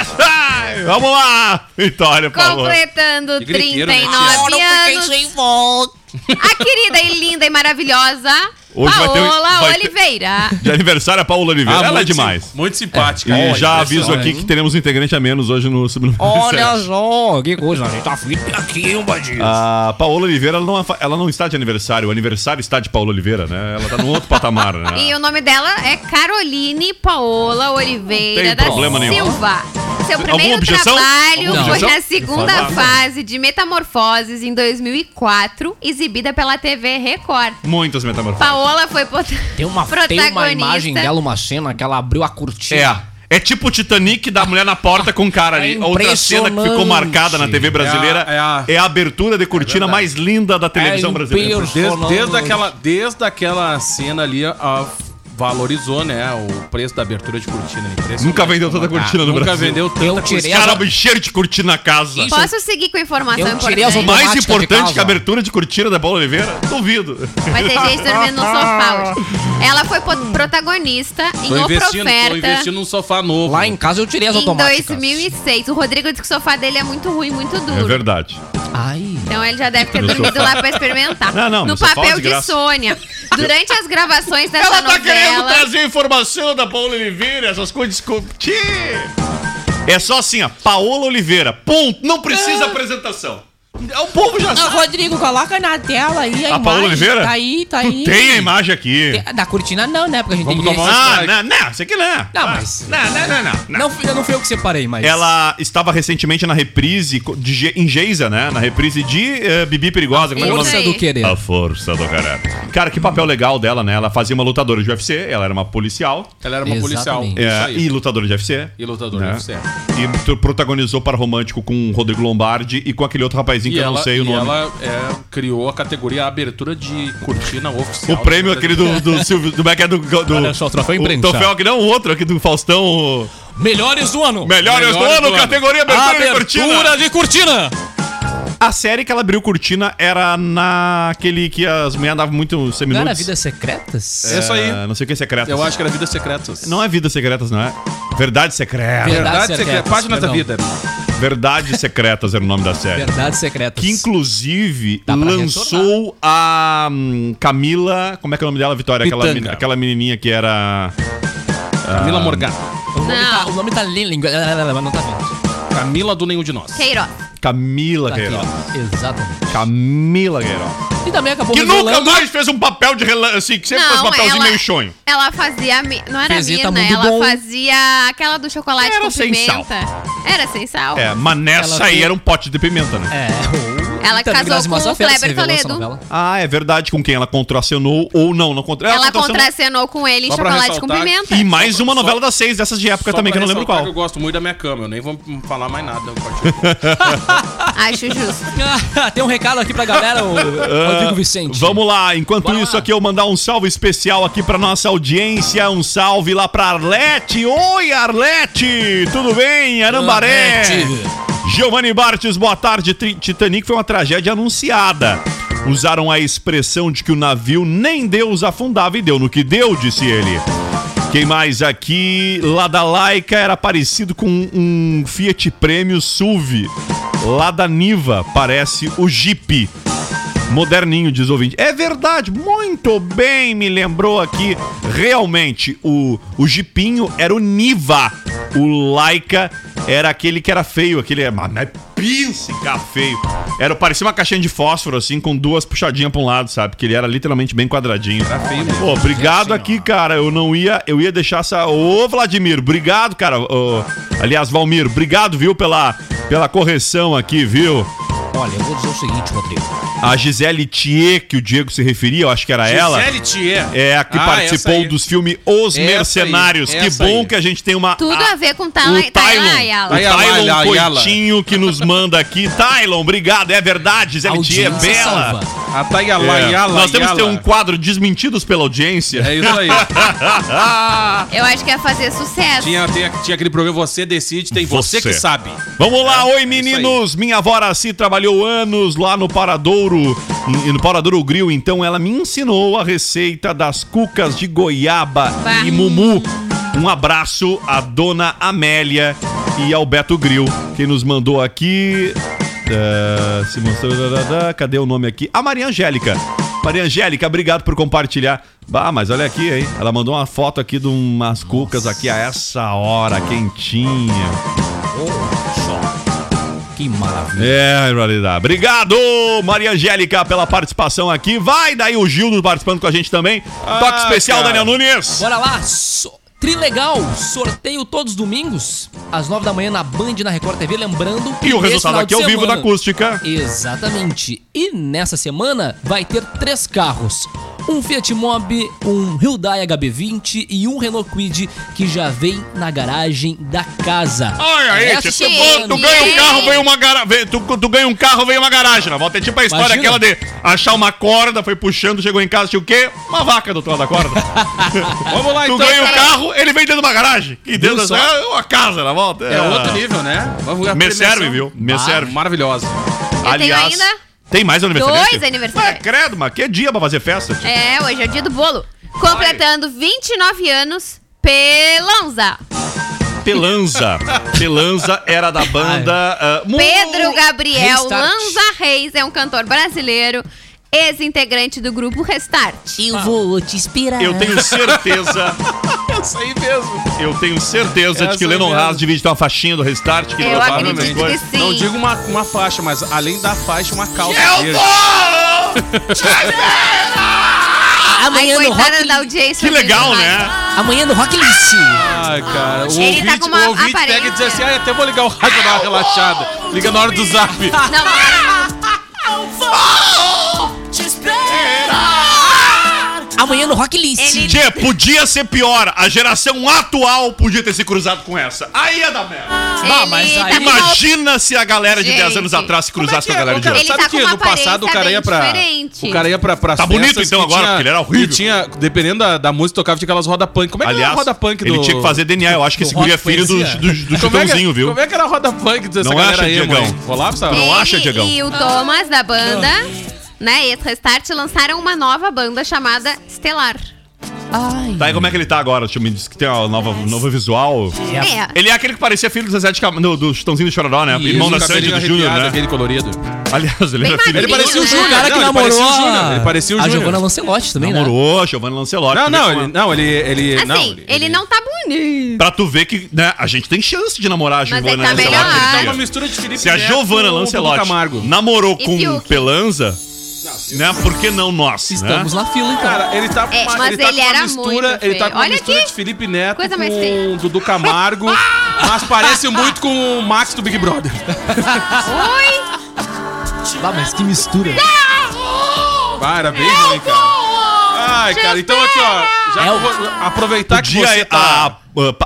Essa! Vamos lá, Vitória, por favor. Completando Que griteiro, né, 39 Fiquei anos. sem volta! A querida e linda e maravilhosa Hoje vai ter Paola vai ter- Oliveira. De aniversário a Paula Oliveira. Ela é demais. sim- Muito simpática. E Olha, já aviso aqui que teremos um integrante a menos hoje no Subnúmero Olha 7. só, que coisa, a gente tá firme aqui, um bandido. A Paola Oliveira, ela não, ela não está de aniversário. O aniversário está de Paola Oliveira, né? Ela tá num outro patamar, né? E o nome dela é Caroline Paola Oliveira Não tem da problema nenhum. Seu primeiro trabalho Alguma foi na segunda fase de Metamorfoses em 2004, exibida pela TV Record. Muitas metamorfoses. Paola foi Tem uma, tem uma protagonista. imagem dela, uma cena que ela abriu a cortina. É. É tipo o Titanic da mulher na porta com o cara ali. É Outra cena que ficou marcada na TV brasileira É a- é é a, a- abertura de cortina mais linda da televisão É brasileira. impressionante. Desde, desde, aquela, desde aquela cena ali, a- valorizou, né, o preço da abertura de cortina. Impressionante. Nunca vendeu tanta cortina no Nunca Brasil. vendeu Eu tanta tirei Os as, caras encheram de cortina na casa. Isso. Posso seguir com a informação Eu tirei as importante? Mais de importante casa. que a abertura de cortina da Paula Oliveira? Duvido. Vai ter gente dormindo no sofá hoje. [LAUGHS] Ela foi po- protagonista em Tô O investindo, tô Profeta investindo num sofá novo. Lá em casa eu tirei as em automáticas. 2006. O Rodrigo disse que o sofá dele é muito ruim, muito É duro. verdade. Ai. Então ele já deve ter No dormido sofá. lá pra experimentar. Não, não, no no sofá, papel de de graça. Sônia. Durante as gravações [LAUGHS] dessa Ela tá querendo novela. trazer informação da Paola Oliveira, essas coisas. Tchê. É só assim, ó. Paola Oliveira. Ponto. Não precisa apresentação. O povo já Ah, sabe. Rodrigo, coloca na tela aí a, A Paola imagem. Oliveira? Tá aí, tá Tu aí. tem a imagem aqui. Tem- Da cortina não, né? Porque a gente Vamos tem tomar que... um Ah, strike. não, não, isso aqui não é. Não, Ah, mas- Não, não, não, não. não. Não, fui- não fui eu que separei, mas... Ela estava recentemente na reprise co- de, Ge- em Geisa, né? Na reprise de eh, Bibi Perigosa. Como é que é o nome? Isso Força aí. do querer. A força do caralho. Cara, que papel legal dela, né? Ela fazia uma lutadora de UFC, ela era uma policial. Ela era uma policial. Exatamente. é, Isso aí. e lutadora de UFC. E lutador né? de UFC. E tu- protagonizou para romântico com o Rodrigo Lombardi e com aquele outro rapazinho E que eu ela, não sei o e nome. ela é, criou a categoria abertura de cortina oficial. O prêmio aquele do, do [LAUGHS] Silvio, do, como é que é do, do Olha só, o troféu o imprensa. troféu aqui não, o outro aqui do Faustão, o Melhores do ano. Melhores do ano, do ano. categoria abertura, de cortina. Abertura de cortina. A série que ela abriu cortina era naquele que as mulheres andavam muito Não era Vidas Secretas? É isso aí. É, não sei o que secretas. Eu acho que era Vidas Secretas. Não é Vidas Secretas, não é? Verdades Secretas. Verdade Verdade Secretas, Secreta. Páginas da perdão. vida. Verdades Secretas era o nome da série. Verdades Secretas. Que inclusive Dá pra lançou a hum, Camila. Como é que é o nome dela, Vitória? Aquela, Pitanga. men- aquela menininha que era. Camila Morgado. O nome, Não. tá, o nome tá lindo, mas não tá vendo. Camila do Nenhum de Nós. Queiroz. Camila Tá Queiroz. Exatamente. Camila Queiroz. E também acabou Que nunca revelando- mais fez um papel de relance, assim, que sempre faz um Não, papelzinho ela- meio chonho. Ela fazia. mi- Não era Mirna, Mundo ela Bom. fazia aquela do chocolate Era com sem pimenta. Era sem sal? É, mas nessa Ela aí tem- era um pote de pimenta, né? É, o... Ela casou com o Kleber Toledo. Ah, é verdade, com quem ela contracenou ou não, não contra... Ela contracenou- contracenou com ele em Só chocolate com pimenta. E mais uma novela das seis dessas de época Só também, que eu não lembro qual. Eu gosto muito da minha cama, eu nem vou falar mais nada. [LAUGHS] Acho justo. Tem um recado aqui pra galera, o [LAUGHS] Rodrigo Vicente. Vamos lá, enquanto Bora isso lá. aqui eu mandar um salve especial aqui pra nossa audiência, um salve lá pra Arlete. Oi, Arlete! Tudo bem? Arambaré? Arlete. Giovanni Bartes, boa tarde. Titanic foi uma tragédia anunciada. Usaram a expressão de que o navio nem Deus afundava e deu no que deu, disse ele. Quem mais aqui? Lá da Laika era parecido com um Fiat Prêmio SUV. Lá da Niva parece o Jeep. Moderninho, diz ouvinte. É verdade, muito bem, me lembrou aqui. Realmente, o, o Jeepinho era o Niva. O Laika era aquele que era feio, aquele. Mas não é pinça, feio. Era, parecia uma caixinha de fósforo, assim, com duas puxadinhas pra um lado, sabe? Que ele era literalmente bem quadradinho. Era feio mesmo. Pô, obrigado aqui, cara. Eu não ia. Eu ia deixar essa. Ô, Vladimir, obrigado, cara. Ô, aliás, Valmir, obrigado, viu, pela, pela correção aqui, viu? Olha, eu vou dizer o seguinte, Rodrigo. A Gisele Thier, que o Diego se referia, eu acho que era ela. Gisele Thier. É a que Ah, participou aí. dos filmes Os Essa aí, Mercenários. que essa bom aí. que a gente tem uma. Tudo a ver com O Tala- Tylon, Tayla o Tylon. Coitinho que nos manda aqui. Tylon, obrigado, é verdade, Gisele Thier, Audiência bela. salva. A Tayala, É. Yala, Nós temos que ter um quadro desmentidos pela audiência. É isso aí. [LAUGHS] Eu acho que ia fazer sucesso. tinha, tinha, tinha aquele programa Você Decide, tem Você, Você. que sabe. Vamos lá, É, oi meninos! Minha avó Araci trabalhou anos lá no Paradouro, e no Paradouro Grill, então ela me ensinou a receita das cucas de goiaba Bah. e mumu. Um abraço à dona Amélia e ao Beto Grill, que nos mandou aqui. eh, se mostrou. da, da, da, Cadê o nome aqui? A Maria Angélica. Maria Angélica, obrigado por compartilhar. Bah, mas olha aqui, hein? Ela mandou uma foto aqui de umas cucas aqui a essa hora, quentinha. Que maravilha. É, realidade. Obrigado, Maria Angélica, pela participação aqui. Vai daí o Gildo participando com a gente também. Toque especial, cara. Daniel Nunes. Bora lá, so... Trilegal, sorteio todos os domingos, às nove da manhã na Band na Record TV, lembrando. E o resultado aqui de ao vivo da acústica. Exatamente. E nessa semana vai ter três carros. Um Fiat Mobi, um Hyundai HB20 e um Renault Kwid que já vem na garagem da casa. Olha aí, tio, tu, tu ganha um carro, vem uma garagem. Tu, tu ganha um carro, vem uma garagem. Não, volta é tipo a história Imagina. aquela de achar uma corda, foi puxando, chegou em casa, tinha o quê? Uma vaca do outro lado da corda. [LAUGHS] Vamos lá, tu então. ganha um carro, ele vem dentro de uma garagem. E dentro dessa é uma casa na volta. É outro nível, né? Me premiação. serve, viu? Me Ah, serve. Maravilhosa. Ainda Tem mais aniversário? dois aniversários. credo, mas que dia pra fazer festa? É, hoje é o dia do bolo. Completando 29 anos, Pelonza. Pelanza. Pelanza era da banda. mu- Pedro Gabriel Restart. Lanza Reis é um cantor brasileiro, ex-integrante do grupo Restart. Eu vou te inspirar. Eu tenho certeza, [LAUGHS] Isso aí mesmo. eu tenho certeza de Essa que o aí Lennon mesmo. Haas devia ter uma faixinha do Restart. Que Eu provavelmente acredito foi- que sim. Não digo uma, uma faixa, mas além da faixa, uma calça Eu verde. [LAUGHS] Ai, Amanhã no coitada Rock... da audiência. Que legal, né? Amanhã no Rock List. Ai, cara. O Ele ouvinte, tá com uma o ouvinte pega e diz assim: ah, até vou ligar o rádio uma relaxada. Liga na hora do zap. Não, [LAUGHS] Amanhã no Rock List. Ele- Tchê, podia ser pior. A geração atual podia ter se cruzado com essa. Aí ia dar merda. Ah, mas aí- tá uma- Imagina se a galera de 10 Gente. anos atrás se é cruzasse que com a é? galera de hoje. Ele sabe tá que no passado o cara ia pra. diferente. O cara ia pra, pras Tá bonito, então, agora, tinha- porque ele era horrível. que tinha, dependendo da, da música, tocava tinha aquelas roda punk. Como é que era Aliás, a roda punk do. ele tinha que fazer DNA. Eu acho que esse guri é filho do, do, do é, Chutãozinho, viu? como é que era a roda punk dessa Não galera acha, aí, Diegão? Rolava essa Não acha, Diegão? e o Thomas da banda, né, ex-Restart, lançaram uma nova banda chamada Estelar. Ai. Tá, e como é que ele tá agora? Deixa eu me dizer que tem uma nova, um novo visual. É. Ele é aquele que parecia filho do Zezé de Cam... do, do Chutãozinho do Chororó, né? Isso, Irmão da Sandy do Júnior, né? Aquele colorido. Aliás, ele Bem era filho Ele parecia o né? Júnior. O cara que Não, ele namorou parecia o a... Júnior, ele parecia o a Júnior. Giovanna Lancelotti também, né? Namorou, Giovanni Lancelotti. Não, não, ele, é- não, ele, ele, Assim, não, ele, não tá bonito. Pra tu ver que né, a gente tem chance de namorar a Mas Giovanna ele tá Lancelotti. melhor. hoje em Ele dia. é uma mistura de Felipe Se a Giovanna Lancelotti namorou E com? Pelanza, né? Por que não nós? Estamos né? na fila, então. Cara, ele tá com É, uma, mas ele tá ele com uma mistura, ele tá com uma Olha mistura aqui. de Felipe Neto Coisa mais com. Dudu Camargo, [LAUGHS] mas parece muito com o Max do Big Brother. Oi! Ah, mas que mistura. Era bem ruim, cara. Ai, cara, então aqui, ó, já É o- vou aproveitar que Podia, você tá...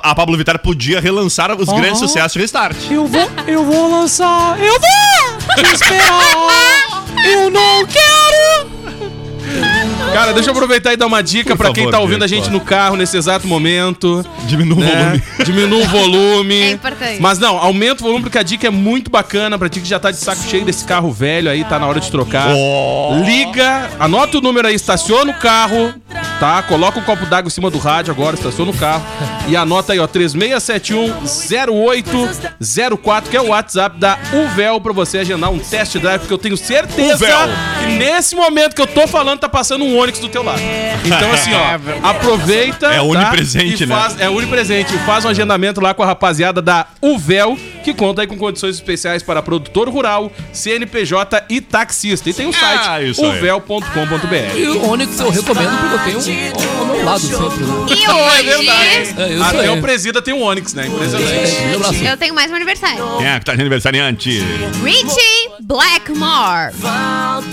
a, a Pablo Vittar podia relançar os grandes sucessos de Restart. Eu vou, eu vou lançar. Eu vou [LAUGHS] esperar. Eu não quero. Cara, deixa eu aproveitar e dar uma dica Por pra quem tá ouvindo a gente no carro nesse exato momento. Diminua o né? volume. Diminua o volume. [LAUGHS] É importante. Mas não, aumenta o volume porque a dica é muito bacana pra ti que já tá de saco cheio desse carro velho aí, tá na hora de trocar. Liga, anota o número aí, estaciona o carro, tá? Coloca um copo d'água em cima do rádio agora, estaciona o carro. E anota aí, ó, 3671-0804, que é o WhatsApp da Uvel pra você agendar um test drive, porque eu tenho certeza Uvel. que nesse momento que eu tô falando, tá passando um Onix do teu lado. Então, assim, ó, [LAUGHS] aproveita. É tá? onipresente, né? faz- É onipresente. Faz um agendamento lá com a rapaziada da Uvel, que conta aí com condições especiais para produtor rural, CNPJ e taxista. E tem o site Ah, isso aí. uvel.com.br. E o Onix eu recomendo porque eu tenho um ao meu lado sempre. né? E [LAUGHS] É hoje verdade. É, Até sei. o presida tem um Onix, né? Impressionante. Um abraço. eu tenho mais um aniversário. Quem é que tá de aniversariante? Richie Blackmore.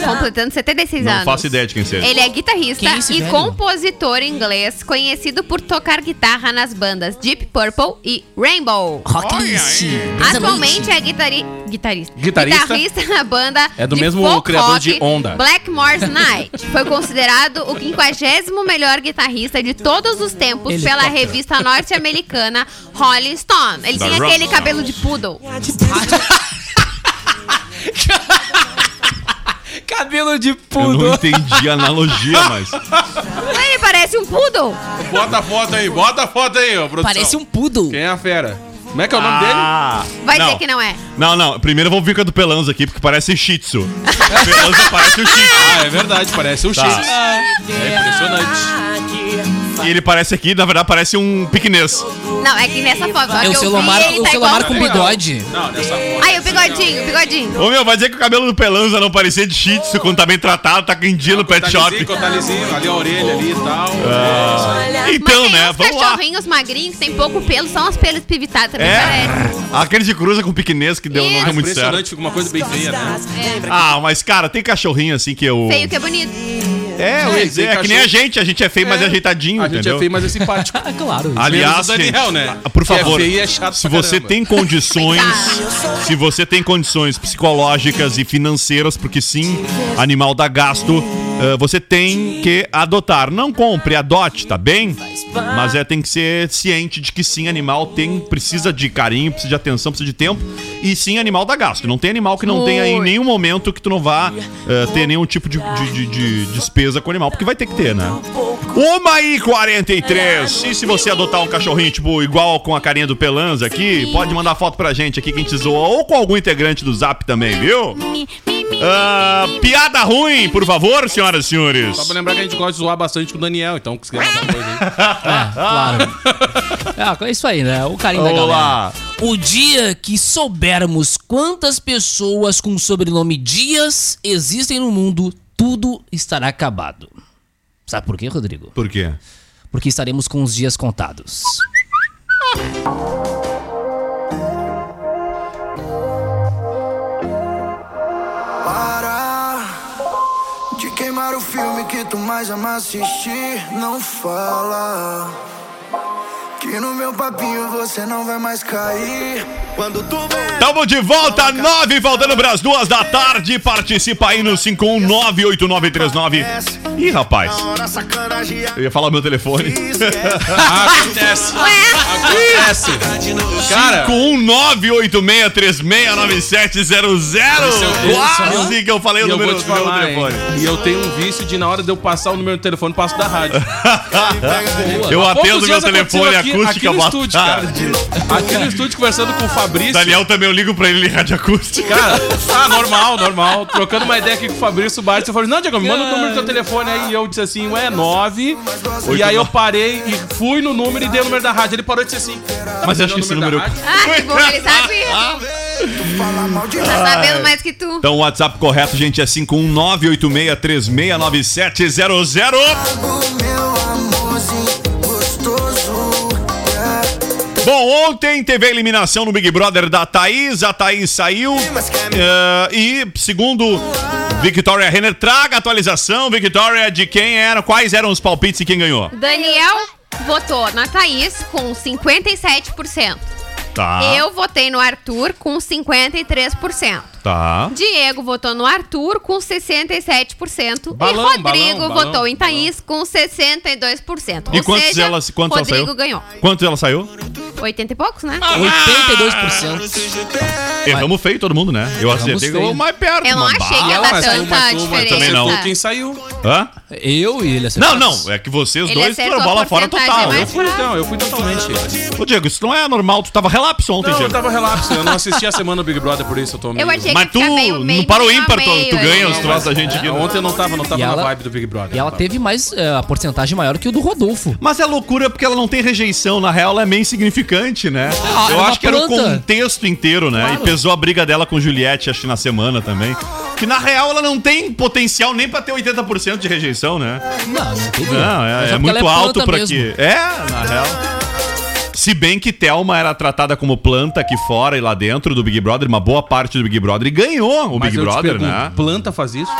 Completando 76 Não anos. faço ideia de quem seja. Ele é guitarrista é e velho? compositor inglês, conhecido por tocar guitarra nas bandas Deep Purple e Rainbow. Rocklist. Atualmente é guitari... guitarista. Guitarrista? Guitarrista na banda É do de mesmo folk criador rock de Onda. Blackmore's Night. Foi considerado o 50 melhor guitarrista de todos os tempos pela Helicóptero. revista norte-americana Rolling Stone. Ele Da tem aquele Stone. cabelo de poodle. [LAUGHS] Cabelo de Eu pudo. não entendi a analogia, mas. Ele [LAUGHS] parece um poodle. Bota a foto aí, bota a foto aí, ó, produção. Parece um poodle. Quem é a fera? Como é que é o nome dele? Ah, Vai não. dizer que não é. Não, não. Primeiro eu vou vir com a do Pelanza aqui, porque parece Shih Tzu. O [LAUGHS] Pelanza parece o Shih Tzu. Ah, é verdade, parece um Tá. X. É impressionante. E ele parece aqui, na verdade, parece um piquenês. Não, é que nessa foto. ó, É que o eu Selomar, vi, ele o tá Selomar igual- com bigode. Não, nessa foto. Aí, o bigodinho, o bigodinho. Ô meu, vai dizer que o cabelo do Pelanza não parecia de Shih Tzu quando tá bem tratado, tá com dia no pet shop. Ali a orelha ali e tal. Então, Mas tem né, uns vamos lá. cachorrinhos magrinhos que tem pouco pelo, são os pelos pivitados também, É, parece. aquele de cruza com piquenês que deu, não Isso. deu muito Impressionante, certo. fica uma coisa bem feia, né? Ah, mas cara, tem cachorrinho assim que eu. Feio que é bonito. É, ia dizer, tem é que nem a gente, a gente é feio, mas é ajeitadinho, A gente entendeu? é feio, mas é simpático. [LAUGHS] Ah, claro. Aliás, Menos o Daniel, gente, né? por Que é favor, feio e é chato se pra você caramba. tem condições, [LAUGHS] se você tem condições psicológicas e financeiras, porque sim, animal dá gasto, eh, você tem que adotar. Não compre, adote, tá bem? Mas é tem que ser ciente de que sim, animal tem precisa de carinho, precisa de atenção, precisa de tempo. E sim, animal dá gasto. Não tem animal que não tenha em nenhum momento que tu não vá eh, ter nenhum tipo de, de- de- de despesa com o animal, porque vai ter que ter, né? Uma e 43. E se você adotar um cachorrinho, tipo, igual com a carinha do Pelanza aqui, pode mandar foto pra gente aqui, quem te zoa, ou com algum integrante do Zap também, viu? Ah, piada ruim, por favor, senhoras e senhores. Só pra lembrar que a gente gosta de zoar bastante com o Daniel, então se quiser mandar coisa aí. [LAUGHS] É, claro. É, é isso aí, né? O carinho da Vamos galera. O dia que soubermos quantas pessoas com o sobrenome Dias existem no mundo, tudo estará acabado. Sabe por quê, Rodrigo? Por quê? Porque estaremos com os dias contados. [LAUGHS] filme que tu mais ama assistir. Não fala que no meu papinho você não vai mais cair. Quando tu vê. Tamo de volta, nove, faltando pras duas da tarde. Participa aí no 5198939. Ih, rapaz, eu ia falar o meu telefone. [LAUGHS] Acontece. Acontece. Cara, 51986369700. Quase que eu falei o número do meu falar, hein? telefone. E eu tenho um vício de na hora de eu passar o número do telefone, passo da rádio. [LAUGHS] Eu atendo meu telefone aconteceu aqui- acústica, aqui no estúdio, cara. Aqui no estúdio conversando com o Fabrício. Daniel também, eu ligo pra ele em rádio acústica. Cara, ah, normal, normal. Trocando uma ideia aqui com o Fabrício Bartos. Eu falei, não, Diego, me manda o número do teu telefone aí. E eu disse assim, ué, 9. E aí eu parei e fui no número e dei o número da rádio. Ele parou e disse assim. Mas "Tá acho que esse o número. da rádio?" Ah, que bom, ele sabe. Tá sabendo mais que tu. Então o WhatsApp correto, gente, é 51986369700. Meu amorzinho. Bom, ontem teve a eliminação no Big Brother da Thaís. A Thaís saiu. eh, e, segundo Victoria Renner, traga a atualização, Victoria, de quem era, quais eram os palpites e quem ganhou. Daniel votou na Thaís com 57%. Tá. Eu votei no Arthur com 53%. Tá. Diego votou no Arthur com 67%. Balão, e Rodrigo balão, balão, votou em Thaís com 62%. E Ou quantos seja, ela, quantos ela Rodrigo saiu? ganhou. Quantos ela saiu? 80 e poucos, né? 82%. Erramos feio todo mundo, né? Eu acertei o mais perto. Eu não achei que ia Não, dar tanta diferença. também não. Quem saiu. Hã? Eu e ele Não, acertamos. não. É que vocês Ele dois foram bola fora total. Eu fui, então, eu fui totalmente. Ô, Diego, isso não é normal. Tu tava relapso ontem, Não, eu Diego. tava relapso. Eu não assisti a semana do Big Brother, por isso eu tô meio... Eu achei Mas tu, meio, meio, no para o meio a ímpar, tu, tu ganha ali. os troços da gente aqui. É, ontem eu não tava, não tava na ela- vibe do Big Brother. E ela teve mais é, a porcentagem maior que o do Rodolfo. Mas é loucura porque ela não tem rejeição. Na real, ela é meio insignificante. né? Ah, Eu é uma acho que era o planta. contexto inteiro, né? E pesou a briga dela com Juliette, acho que na semana também. Que na real ela não tem potencial nem pra ter 80% de rejeição, né? Não, não tem Não, é, é muito ela é alto planta pra mesmo. que. É, na real. Se bem que Thelma era tratada como planta aqui fora e lá dentro do Big Brother, uma boa parte do Big Brother, e ganhou o Mas Big eu te Brother, pergunto, né? Planta faz isso?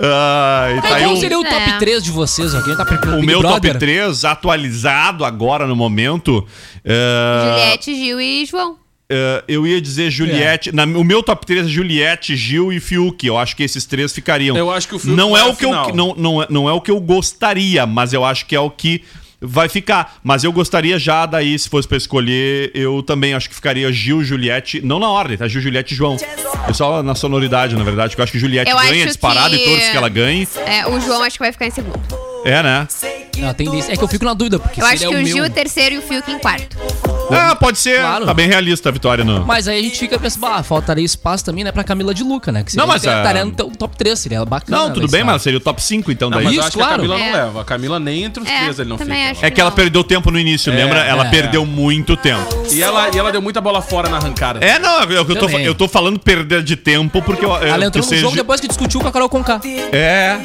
Ai, tá aí Qual o- seria o top É. 3 de vocês? Alguém tá O meu top 3, atualizado agora no momento. é, Juliette, Gil e João. é, eu ia dizer Juliette. na- o meu top 3 é Juliette, Gil e Fiuk. Eu acho que esses três ficariam. Eu acho que o Fiuk não é o que eu não, não, é- não é o que eu gostaria, mas eu acho que é o que vai ficar. Mas eu gostaria já daí, se fosse pra escolher, eu também acho que ficaria Gil, Juliette, não na ordem, tá? Gil, Juliette e João. É só na sonoridade, na verdade, que eu acho que Juliette Eu ganha disparado que- e todos que ela ganhe. É, o João acho que vai ficar em segundo. É, né? Ah, tem desse. É que eu fico na dúvida, porque Eu acho seria que o o Gil meu... é terceiro e o Fiuk em quarto. Ah, pode ser. Claro. Tá bem realista a vitória no. Mas aí a gente fica pensando, ah, faltaria espaço também, né, pra Camila de Luca, né? Que Não, seria, mas, ah, estaria no to- top 3, seria bacana. Não, tudo bem, estar. mas seria o top 5, então Não, daí. mas eu Isso, acho que a claro. Camila não É. leva. A Camila nem entre os É, três ele não também fica. acho É que ela não. perdeu tempo no início, É, lembra? Ela é. perdeu muito tempo. E ela, e ela deu muita bola fora na arrancada. É, não, eu, eu, tô, eu tô falando perder de tempo porque eu. Ela eu- entrou que no seja- jogo depois que discutiu com a Carol Conká. É.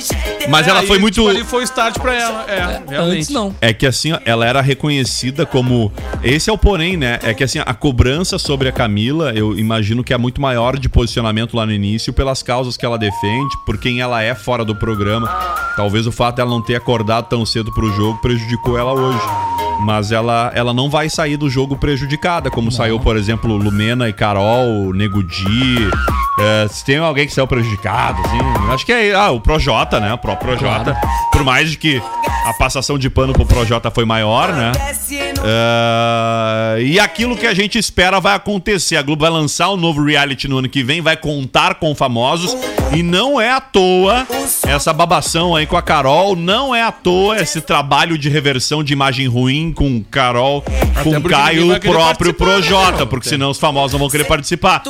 Mas É, ela foi muito. tipo, ali foi o start pra ela. É, realmente. Antes não. É que assim, ó, ela era reconhecida como. Esse é o porém, né? É que assim, a cobrança sobre a Camila, eu imagino que é muito maior de posicionamento lá no início, pelas causas que ela defende, por quem ela é fora do programa. Talvez o fato dela não ter acordado tão cedo pro jogo prejudicou ela hoje. Mas ela, ela não vai sair do jogo prejudicada, como saiu, por exemplo, Lumena e Carol, Nego Di. É, se tem alguém que saiu prejudicado, assim, acho que é ah, o Projota, né? O próprio Projota. Por mais de que a passação de pano pro Projota foi maior, né? É, e aquilo que a gente espera vai acontecer. A Globo vai lançar um novo reality no ano que vem, vai contar com famosos. E não é à toa essa babação aí com a Carol. Não é à toa esse trabalho de reversão de imagem ruim com Carol, com Caio e o próprio né, Projota, porque senão os famosos não vão querer participar.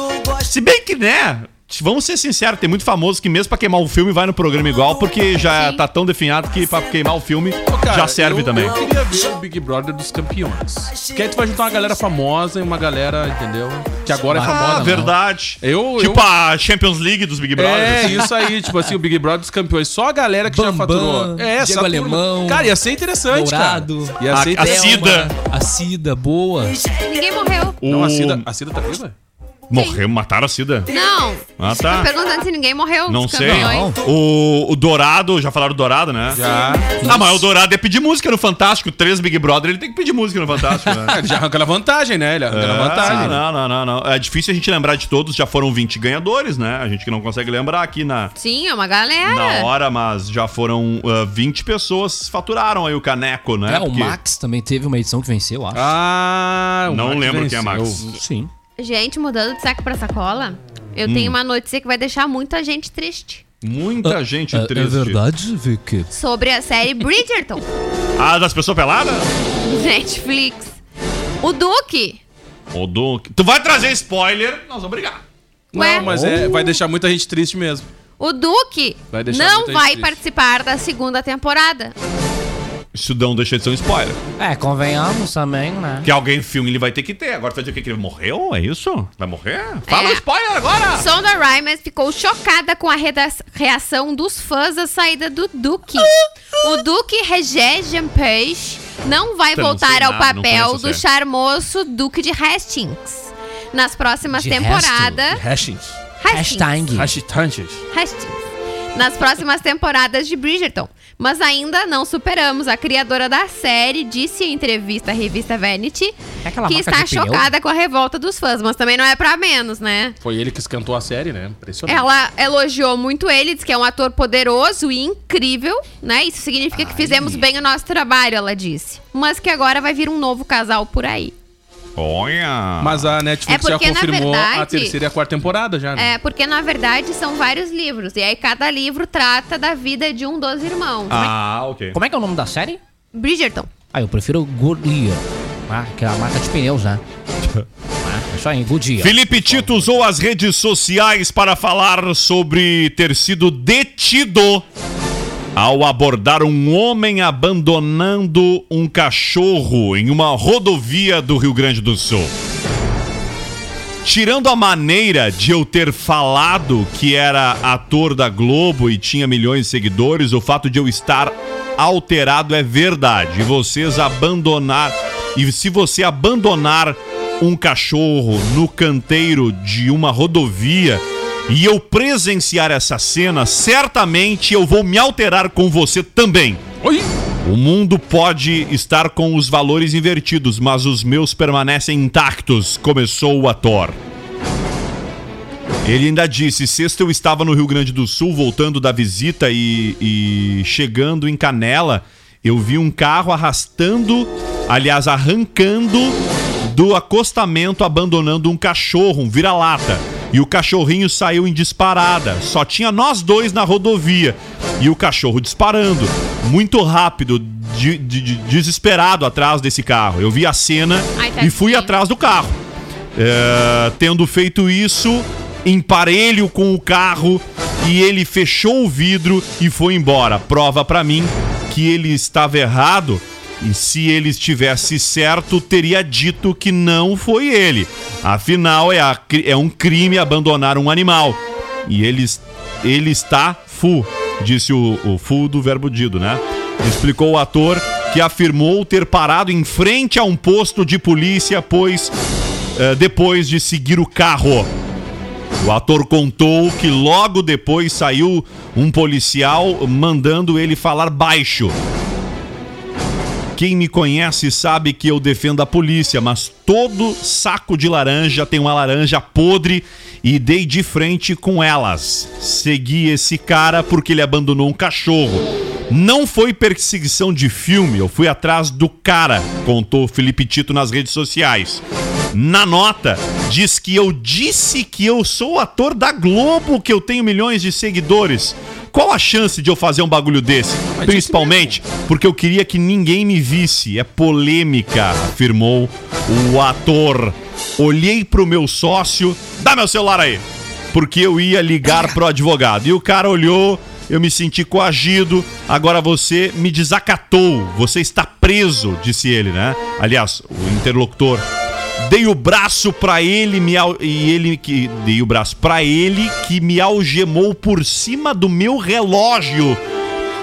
Se bem que, né? Vamos ser sinceros, tem muito famoso que mesmo pra queimar o filme vai no programa igual, porque já Sim. tá tão definhado que pra queimar o filme Ô, cara, já serve eu, também. Eu queria ver o Big Brother dos campeões. Que aí tu vai juntar uma galera famosa e uma galera, entendeu? Que agora é famosa. Ah, né? verdade. Eu, Tipo eu... a Champions League dos Big Brothers. É, isso aí, [LAUGHS] tipo assim, o Big Brother dos campeões. Só a galera que já faturou. É, essa Diego. Alemão, Cara, ia ser interessante, Dourado, cara. Ia a- ser a interessante. Cida. A Cida, boa. Ninguém morreu. Não, a O- Cida, a Cida tá viva? Morreu, mataram a Cida. Não. Ah, Tô tá. perguntando se ninguém morreu. Não sei. campeões. O, o Dourado, já falaram do Dourado, né? Já. Ah, mas o Dourado é pedir música no Fantástico. Três Big Brother, ele tem que pedir música no Fantástico, né? Ah, [LAUGHS] Ele já arranca a vantagem, né? Ele arranca a vantagem. Ah, não, não, não, não. É difícil a gente lembrar de todos. Já foram 20 ganhadores, né? A gente que não consegue lembrar aqui na, Sim, é uma galera. na hora, mas já foram ah, 20 pessoas faturaram aí o caneco, né? É, o Porque- Max também teve uma edição que venceu, acho. Ah, o Não Max lembro quem é venceu. Max. Sim. Gente, mudando de saco pra sacola, eu Hum. tenho uma notícia que vai deixar muita gente triste. Muita gente É, é triste. verdade, Vicky? Sobre a série [LAUGHS] Bridgerton, Ah, das pessoas peladas? Netflix. O Duque. Ô, Duque. Tu vai trazer spoiler, nós vamos brigar. Ué? Não, mas é, vai deixar muita gente triste mesmo. O Duque Vai deixar não vai triste. participar da segunda temporada. Isso não deixa de ser um spoiler. É, convenhamos também, né? Que alguém filme ele vai ter que ter. Agora tu vai dizer o quê? que ele morreu? É isso? Vai morrer? Fala É. o spoiler agora! Sonda Rhimes ficou chocada com a reação dos fãs à saída do Duque. O Duque Regé Page não vai Eu não voltar ao nada, papel do você. charmoso Duque de Hastings. Nas próximas temporadas. Hastings. Hashtag. Hashtanges. Hastings. Nas próximas temporadas de Bridgerton. Mas ainda não superamos. A criadora da série disse em entrevista à revista Vanity É que está chocada com a revolta dos fãs. Mas também não é pra menos, né? Foi ele que escantou a série, né? Impressionante. Ela elogiou muito ele, disse que é um ator poderoso e incrível, né? Isso significa que fizemos bem o nosso trabalho, ela disse. Mas que agora vai vir um novo casal por aí. Olha! Mas a Netflix É já porque, na confirmou a verdade- terceira e a quarta temporada já, né? É, porque na verdade são vários livros. E aí cada livro trata da vida de um dos irmãos. Ah, ok. Como é que é o nome da série? Bridgerton. Ah, eu prefiro Goodyear. Ah, que é a marca de pneus, né? [LAUGHS] ah, é isso aí, Goodyear. Felipe Tito usou as redes sociais para falar sobre ter sido detido ao abordar um homem abandonando um cachorro em uma rodovia do Rio Grande do Sul. Tirando a maneira de eu ter falado que era ator da Globo e tinha milhões de seguidores, o fato de eu estar alterado é verdade. E vocês abandonar. E se você abandonar um cachorro no canteiro de uma rodovia e eu presenciar essa cena, certamente eu vou me alterar com você também. Oi? O mundo pode estar com os valores invertidos, mas os meus permanecem intactos, começou o ator. Ele ainda disse: sexta eu estava no Rio Grande do Sul, voltando da visita e, e chegando em Canela, eu vi um carro arrastando, aliás, arrancando do acostamento, abandonando um cachorro, um vira-lata. E o cachorrinho saiu em disparada. Só tinha nós dois na rodovia. E o cachorro disparando. Muito rápido, de- de- de- desesperado atrás desse carro. Eu vi a cena e fui atrás do carro. É, tendo feito isso, emparelho com o carro e ele fechou o vidro e foi embora. Prova pra mim que ele estava errado e se ele estivesse certo, teria dito que não foi ele. Afinal, é, a é um crime abandonar um animal. E ele, ele está fu, disse o, o fu do verbo dido, né? Explicou o ator que afirmou ter parado em frente a um posto de polícia, pois eh, depois de seguir o carro. O ator contou que logo depois saiu um policial mandando ele falar baixo. Quem me conhece sabe que eu defendo a polícia, mas todo saco de laranja tem uma laranja podre e dei de frente com elas. Segui esse cara porque ele abandonou um cachorro. Não foi perseguição de filme, eu fui atrás do cara, contou Felipe Tito nas redes sociais. Na nota, diz que eu disse que eu sou ator da Globo, que eu tenho milhões de seguidores. Qual a chance de eu fazer um bagulho desse? Principalmente porque eu queria que ninguém me visse. É polêmica, afirmou o ator. Olhei pro meu sócio. Dá meu celular aí! Porque eu ia ligar pro advogado. E o cara olhou, eu me senti coagido. Agora você me desacatou. Você está preso, disse ele, né? Aliás, o interlocutor. Dei o braço pra ele me al- e ele que dei o braço pra ele que me algemou por cima do meu relógio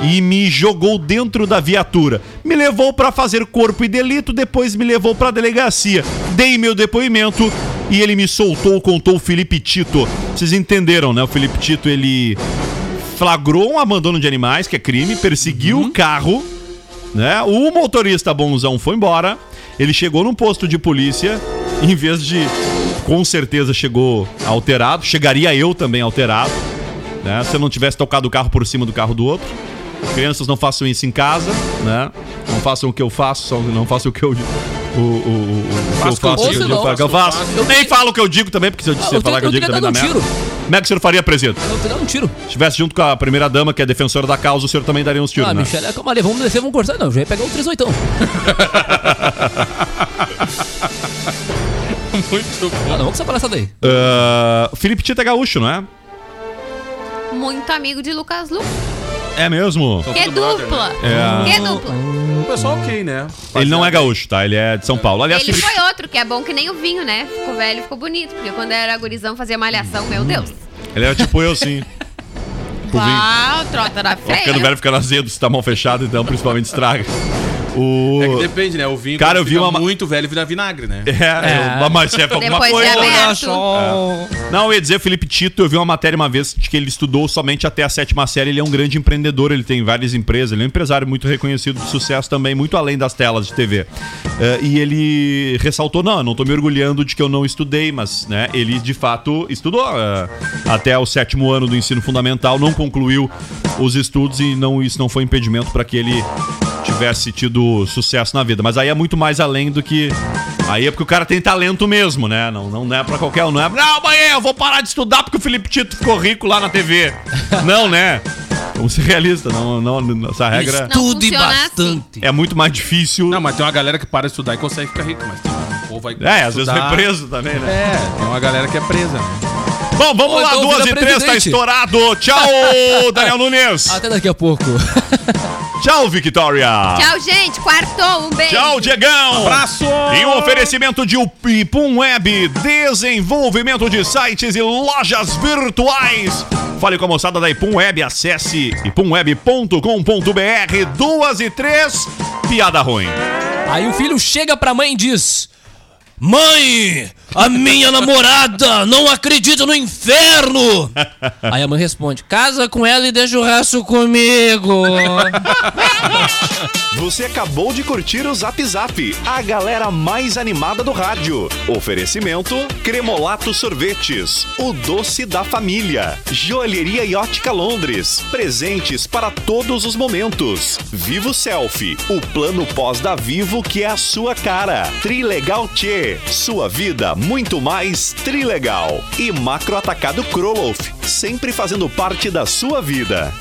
e me jogou dentro da viatura. Me levou pra fazer corpo e delito, depois me levou pra delegacia. Dei meu depoimento e ele me soltou, contou o Felipe Tito. Vocês entenderam, né? O Felipe Tito ele flagrou um abandono de animais, que é crime, perseguiu o carro né? O motorista bonzão foi embora. Ele chegou num posto de polícia, em vez de com certeza chegou alterado, chegaria eu também alterado, né? Se eu não tivesse tocado o carro por cima do carro do outro. Crianças não façam isso em casa, né? Não façam o que eu faço, não façam o que eu o, o, o, o que eu eu faço, o que eu digo, digo, faça o que eu eu. Eu nem falo o que eu digo também, porque se eu disser eu falar que eu teria- digo eu também dá teria merda. um Como é que o senhor faria, presidente? Eu te dar um tiro. Se estivesse junto com a primeira dama, que é defensora da causa, o senhor também daria uns tiros, ah, né? Michele, calma ali, vamos descer, vamos cortar. Não, já ia pegar um 38. [LAUGHS] Muito bom. Ah, não, vamos com essa palhaçada aí. O Felipe Tito é gaúcho, não é? Muito amigo de Lucas Lu. É mesmo? São Que tudo brother, dupla. né? É. Que dupla. O pessoal ok, né? Ele não é gaúcho, tá? Ele é de São Paulo. Aliás, Ele foi outro, que é bom que nem o vinho, né? Ficou velho, ficou bonito. Porque quando era gurizão, fazia malhação, meu Deus. ele era tipo eu, sim. Vinho. Ah, o trota era Vai Ficando velho, ficando azedo, se tá mal fechado, então principalmente estraga. O... É que depende, né? O vinho Cara, quando eu vi uma- muito velho vira vinagre, né? É, mas é pra alguma Depois de coisa. aberto. Não, eu ia dizer, Felipe Tito, eu vi uma matéria uma vez de que ele estudou somente até a sétima série. Ele é um grande empreendedor, ele tem várias empresas, ele é um empresário muito reconhecido de sucesso também, muito além das telas de TV. Eh, e ele ressaltou: não, eu não tô me orgulhando de que eu não estudei, mas né, ele de fato estudou eh, até o sétimo ano do ensino fundamental, não concluiu os estudos e não, isso não foi impedimento para que ele tivesse tido sucesso na vida. Mas aí é muito mais além do que. Aí é porque o cara tem talento mesmo, né? Não, não é pra qualquer um. Não é. Não, mãe, eu vou parar de estudar porque o Felipe Tito ficou rico lá na TV. [LAUGHS] não, né? Vamos ser realistas. Não, não, essa regra e funciona assim. bastante. é muito mais difícil. Não, mas tem uma galera que para de estudar e consegue ficar rico, mas tem um povo aí que é, às vezes é preso também, né? É, tem uma galera que é presa. né? Bom, vamos lá, então duas e três, tá estourado. Tchau, [LAUGHS] Daniel Nunes. Até daqui a pouco. [LAUGHS] Tchau, Victoria. Tchau, gente. Quartou. Um beijo. Tchau, Diegão. Abraço! E um oferecimento de Ipum Web, desenvolvimento de sites e lojas virtuais. Fale com a moçada da Ipum Web, acesse ipumweb.com.br. Duas e três, piada ruim. Aí o filho chega pra mãe e diz: Mãe, a minha namorada não acredita no inferno. Aí a mãe responde: Casa com ela e deixa o resto comigo. Você acabou de curtir o Zap Zap, a galera mais animada do rádio. Oferecimento: Cremolato Sorvetes, o doce da família. Joalheria e Ótica Londres, presentes para todos os momentos. Vivo Selfie, o plano pós da Vivo que é a sua cara. Trilegal Tchê, sua vida muito mais trilegal. E Macro Atacado Kroloff, sempre fazendo parte da sua vida.